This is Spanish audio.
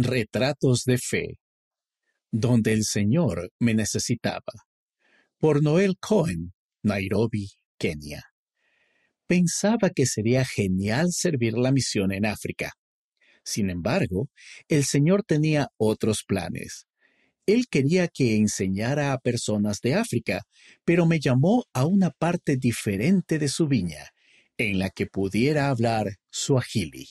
Retratos de Fe, donde el Señor me necesitaba, por Noel Cohen, Nairobi, Kenia. Pensaba que sería genial servir la misión en África. Sin embargo, el Señor tenía otros planes. Él quería que enseñara a personas de África, pero me llamó a una parte diferente de su viña, en la que pudiera hablar suajili.